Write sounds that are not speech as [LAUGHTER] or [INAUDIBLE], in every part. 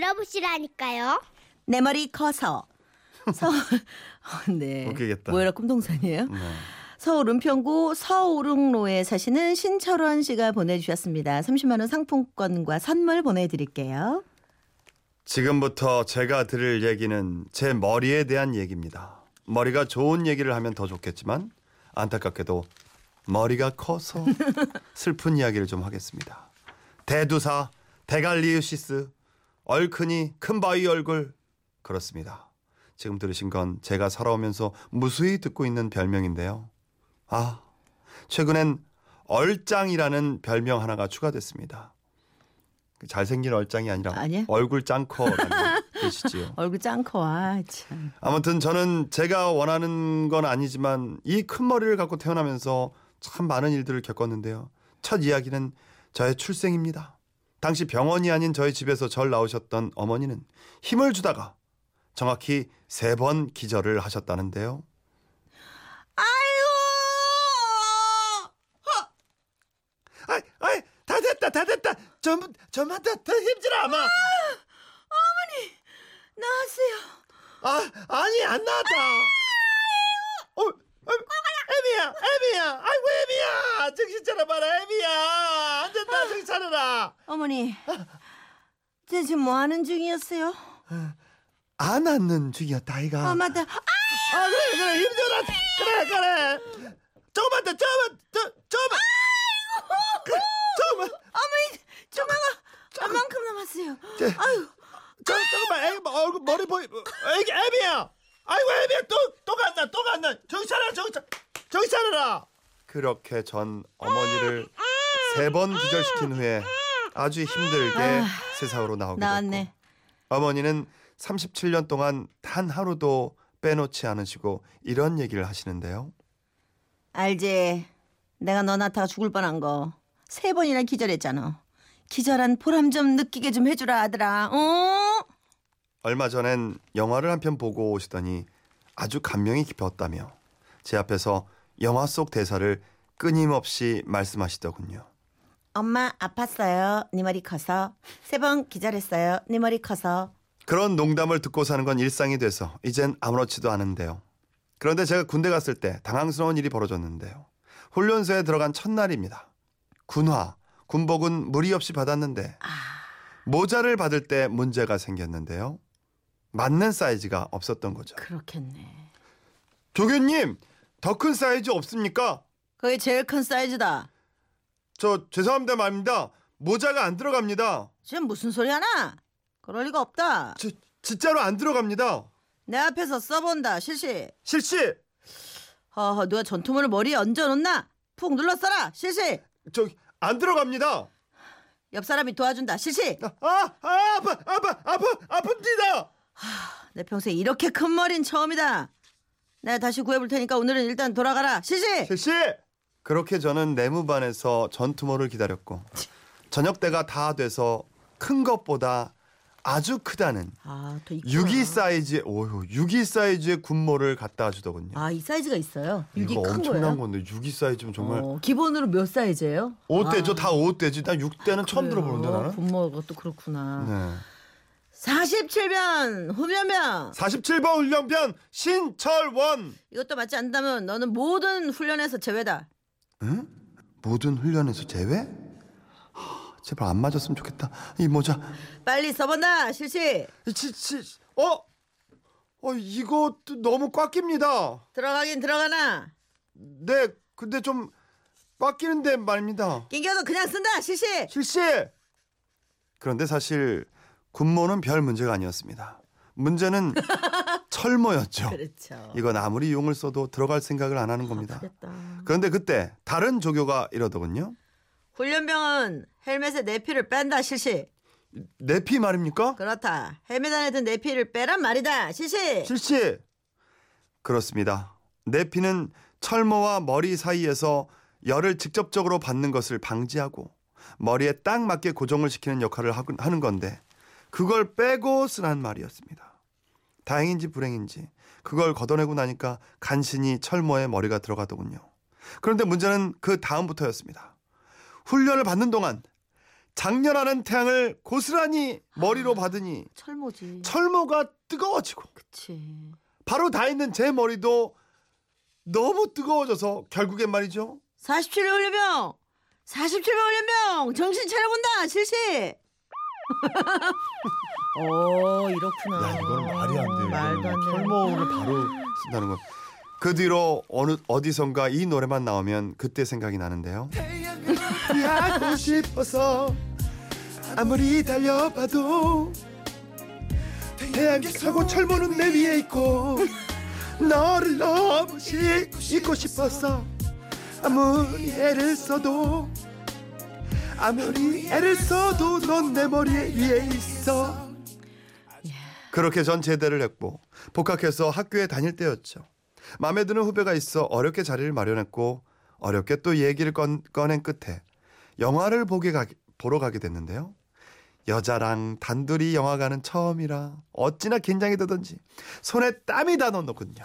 들어보시라니까요. 내 머리 커서 서울 네 웃기겠다. 뭐라 꿈동산이에요? 네. 서울 은평구 서오릉로에 사시는 신철원 씨가 보내주셨습니다. 30만 원 상품권과 선물 보내드릴게요. 지금부터 제가 들을 얘기는 제 머리에 대한 얘기입니다. 머리가 좋은 얘기를 하면 더 좋겠지만 안타깝게도 머리가 커서 [LAUGHS] 슬픈 이야기를 좀 하겠습니다. 대두사 데갈리우시스 얼큰이 큰 바위 얼굴 그렇습니다. 지금 들으신 건 제가 살아오면서 무수히 듣고 있는 별명인데요. 아 최근엔 얼짱이라는 별명 하나가 추가됐습니다. 잘생긴 얼짱이 아니라 아니야? 얼굴 짱커라는 뜻이지요. [LAUGHS] 얼굴 짱커 아 참. 아무튼 저는 제가 원하는 건 아니지만 이 큰 머리를 갖고 태어나면서 참 많은 일들을 겪었는데요. 첫 이야기는 저의 출생입니다. 당시 병원이 아닌 저희 집에서 절 나오셨던 어머니는 힘을 주다가 정확히 세 번 기절을 하셨다는데요. 아이, 아이, 다 됐다, 다 됐다. 좀, 좀만 더, 더 힘주라, 아마. 나왔어요. 아, 아니 안 나왔다. 어, 어, 애미야, 애미야, 아이고 애미야, 정신 차려봐라, 애미야, 안 된다, 정신 차려라. 어머니, 쟤 지금 뭐 하는 중이었어요? 안 앉는 중이었다, 아이가. 아 맞다. 아, 그래, 그래, 힘줘라, 그래, 그래. 조금만 더, 조금만, 더, 조금만. 그래, 조금만, 어머니, 조금만, 얼만큼 남았어요? 저, 아유, 저, 조금만, 애기 얼굴 머리 보이, 애기 애미야. 아이고 애미야, 또 또 간다, 또 간다. 정신 차려, 정신 차려, 정신 차려라. 그렇게 전 어머니를 세 번 기절시킨 후에 아주 힘들게 아, 세상으로 나오게 나왔네. 됐고 어머니는 37년 동안 단 하루도 빼놓지 않으시고 이런 얘기를 하시는데요. 알지. 내가 너 낳다가 죽을 뻔한 거 세 번이나 기절했잖아. 기절한 보람 좀 느끼게 좀 해주라 아들아. 어? 얼마 전엔 영화를 한 편 보고 오시더니 아주 감명이 깊었다며 제 앞에서 영화 속 대사를 끊임없이 말씀하시더군요. 엄마 아팠어요. 네 머리 커서 세 번 기절했어요. 네 머리 커서. 그런 농담을 듣고 사는 건 일상이 돼서 이젠 아무렇지도 않은데요. 그런데 제가 군대 갔을 때 당황스러운 일이 벌어졌는데요. 훈련소에 들어간 첫날입니다. 군화, 군복은 무리 없이 받았는데 모자를 받을 때 문제가 생겼는데요. 맞는 사이즈가 없었던 거죠. 그렇겠네. 조교님, 더 큰 사이즈 없습니까? 그게 제일 큰 사이즈다. 저 죄송합니다 말입니다. 모자가 안 들어갑니다. 지금 무슨 소리 하나? 그럴 리가 없다. 저, 진짜로 안 들어갑니다. 내 앞에서 써본다 실시. 실시. 허허 누가 전투물을 머리에 얹어놓나? 푹 눌러 써라 실시. 저 안 들어갑니다. 옆 사람이 도와준다 실시. 아, 아, 아 아파, 아파, 아파, 아픕니다. 내 평생 이렇게 큰 머리는 처음이다. 내가 다시 구해볼 테니까 오늘은 일단 돌아가라 실시. 실시. 그렇게 저는 내무반에서 전투모를 기다렸고 저녁 때가 다 돼서 큰 것보다 아주 크다는 있구나. 62 사이즈의 오유 62 사이즈의 군모를 갖다 주더군요. 아 이 사이즈가 있어요. 육이 이거 큰 엄청난 거예요. 건데 62 사이즈면 정말 어, 기본으로 몇 사이즈예요? 5대죠. 아, 다 5대지. 난 6대는 처음 그래요? 들어보는데 나는. 분모가 또 그렇구나. 네. 47변 후면변 47번 훈련편 신철원. 이것도 맞지 않다면 너는 모든 훈련에서 제외다. 응? 모든 훈련에서 제외? 하, 제발 안 맞았으면 좋겠다. 이 모자. 빨리 써본다 실시. 치, 치, 어? 어 이거 너무 꽉 낍니다. 들어가긴 들어가나. 네, 근데 좀 꽉 끼는데 말입니다. 낑겨도 그냥 쓴다 실시. 실시. 그런데 사실 군모는 별 문제가 아니었습니다. 문제는 [LAUGHS] 철모였죠. 그렇죠. 이건 아무리 용을 써도 들어갈 생각을 안 하는 겁니다. 아프겠다. 그런데 그때 다른 조교가 이러더군요. 훈련병은 헬멧에 내피를 뺀다 실시. 내피 말입니까? 그렇다. 헬멧 안에 든 내피를 빼란 말이다 실시. 실시. 그렇습니다. 내피는 철모와 머리 사이에서 열을 직접적으로 받는 것을 방지하고 머리에 딱 맞게 고정을 시키는 역할을 하는 건데 그걸 빼고 쓰란 말이었습니다. 다행인지 불행인지 그걸 걷어내고 나니까 간신히 철모에 머리가 들어가더군요. 그런데 문제는 그 다음부터였습니다. 훈련을 받는 동안 장렬하는 태양을 고스란히 머리로 받으니 철모지. 철모가 뜨거워지고 그치. 바로 다 있는 제 머리도 너무 뜨거워져서 결국엔 말이죠. 47배 올려병! 47배 올려병! 정신 차려본다! 실시! 오, 이렇구나. 야 이건 말이 안 돼요. 말도 안 돼. 철모를 바로 쓴다는 건. 그 뒤로 어느 어디선가 이 노래만 나오면 그때 생각이 나는데요. 하고 싶어서 아무리 달려봐도 태양이 서고 철모는 내 위에 있고 너를 너무 잊고 싶었어 아무리 애를 써도 아무리 애를 써도 넌 내 머리 위에 있어. 그렇게 전 제대를 했고 복학해서 학교에 다닐 때였죠. 마음에 드는 후배가 있어 어렵게 자리를 마련했고 어렵게 또 얘기를 꺼, 꺼낸 끝에 영화를 보게 가, 보러 가게 됐는데요. 여자랑 단둘이 영화관은 처음이라 어찌나 긴장이 되던지 손에 땀이 다 넣었군요.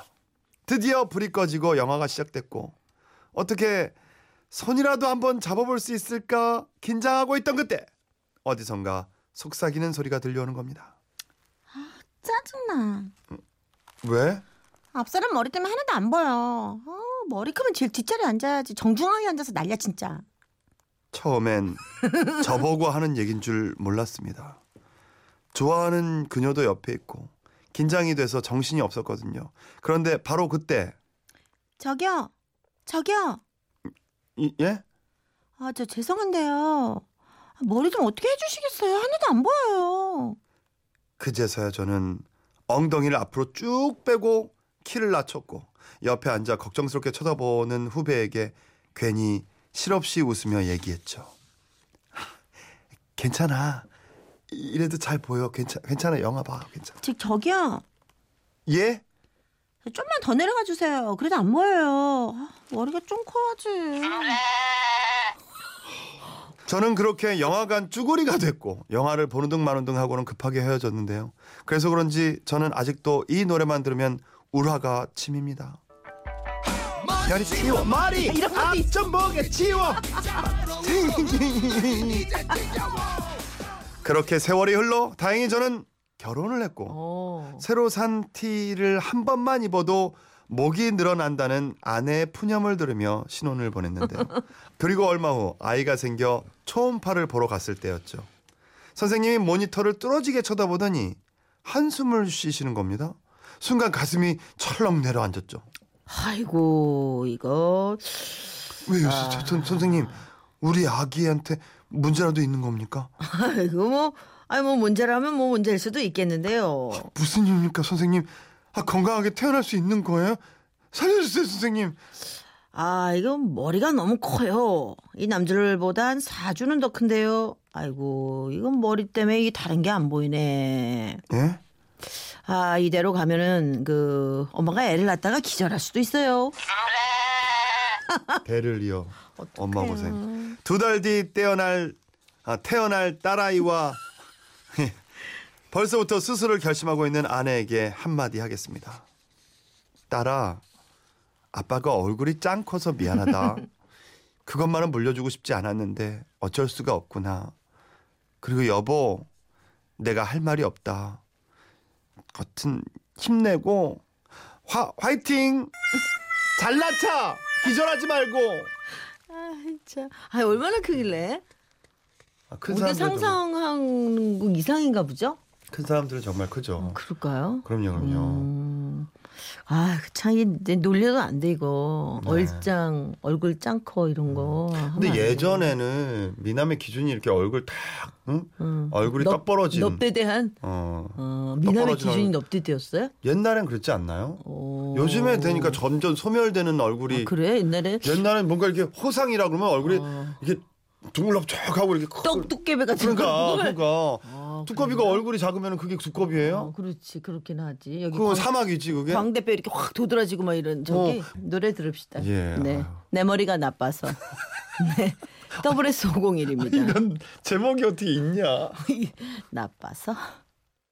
드디어 불이 꺼지고 영화가 시작됐고 어떻게 손이라도 한번 잡아볼 수 있을까 긴장하고 있던 그때 어디선가 속삭이는 소리가 들려오는 겁니다. 짜증나. 왜? 앞사람 머리 때문에 하나도 안 보여. 어, 머리 크면 제일 뒷자리에 앉아야지. 정중하게 앉아서 난리야, 진짜. 처음엔 [LAUGHS] 저보고 하는 얘긴 줄 몰랐습니다. 좋아하는 그녀도 옆에 있고 긴장이 돼서 정신이 없었거든요. 그런데 바로 그때 저기요. 저기요. 이, 예? 아, 저 죄송한데요. 머리 좀 어떻게 해주시겠어요? 하나도 안 보여요. 그제서야 저는 엉덩이를 앞으로 쭉 빼고 키를 낮췄고 옆에 앉아 걱정스럽게 쳐다보는 후배에게 괜히 실없이 웃으며 얘기했죠. 괜찮아. 이래도 잘 보여. 괜찮, 괜찮아. 영화 봐. 괜찮아. 즉, 저기요. 예? 좀만 더 내려가 주세요. 그래도 안 보여요. 아, 머리가 좀 커야지. 저는 그렇게 영화관 쭈구리가 됐고 영화를 보는 둥 마는 둥 하고는 급하게 헤어졌는데요. 그래서 그런지 저는 아직도 이 노래만 들으면 울화가 침입니다. 머리 치워 머리 있- 앞좀 보게 치워 [LAUGHS] 그렇게 세월이 흘러 다행히 저는 결혼을 했고 어. 새로 산 티를 한 번만 입어도 목이 늘어난다는 아내의 푸념을 들으며 신혼을 보냈는데요. [LAUGHS] 그리고 얼마 후 아이가 생겨 초음파를 보러 갔을 때였죠. 선생님이 모니터를 뚫어지게 쳐다보더니 한숨을 쉬시는 겁니다. 순간 가슴이 철렁 내려앉았죠. 아이고, 이거. 왜요, 서- 선, 선생님? 우리 아기한테 문제라도 있는 겁니까? 아이고, 뭐. 아니, 뭐, 문제라면 뭐 문제일 수도 있겠는데요. 무슨 일입니까, 선생님? 아, 건강하게 태어날 수 있는 거예요? 살려주세요, 선생님. 아, 이거 머리가 너무 커요. 이 남들보다 한 4주는 더 큰데요. 아이고, 이건 머리 때문에 이게 다른 게 안 보이네. 예? 아, 이대로 가면은 그 엄마가 애를 낳다가 기절할 수도 있어요. [LAUGHS] 배를 이어 엄마 고생. 두 달 뒤 태어날 아, 태어날 딸아이와 [LAUGHS] 벌써부터 수술을 결심하고 있는 아내에게 한마디 하겠습니다. 딸아, 아빠가 얼굴이 짱 커서 미안하다. [LAUGHS] 그것만은 물려주고 싶지 않았는데 어쩔 수가 없구나. 그리고 여보, 내가 할 말이 없다. 같은 힘내고 화 화이팅! [LAUGHS] 잘나차 기절하지 말고. 아, 진짜. 아, 얼마나 크길래? 아, 큰 우리가 사람들은 상상한 거 이상인가 보죠? 큰 사람들은 정말 크죠. 그럴까요? 그럼요, 그럼요. 음. 아, 그 참, 놀려도 안 돼, 이거. 네. 얼짱, 얼굴 짱커 이런 거. 하면 안 근데 돼. 예전에는 미남의 기준이 이렇게 얼굴 탁, 응? 음. 얼굴이 넙- 떡 벌어진. 넙대대한? 어. 어, 미남의 기준이. 넙대대였어요? 옛날엔 그렇지 않나요? 어. 요즘에 되니까 점점 소멸되는 얼굴이. 아, 그래? 옛날에 옛날엔 뭔가 이렇게 호상이라 그러면 얼굴이 어. 이게 둥글럽적하고 이렇게 떡 두께배 같은 그러니까 거. 그러니까 아, 두꺼비가 그런가? 얼굴이 작으면 그게 두꺼비예요? 어, 그렇지. 그렇긴 하지. 여기 그거 광, 사막이지 그게. 광대뼈 이렇게 확 도드라지고 막 이런 저기 노래 들읍시다. 예, 네. 아유. 내 머리가 나빠서. [LAUGHS] 네. WS501입니다. 이런 제목이 어떻게 있냐? [LAUGHS] 나빠서.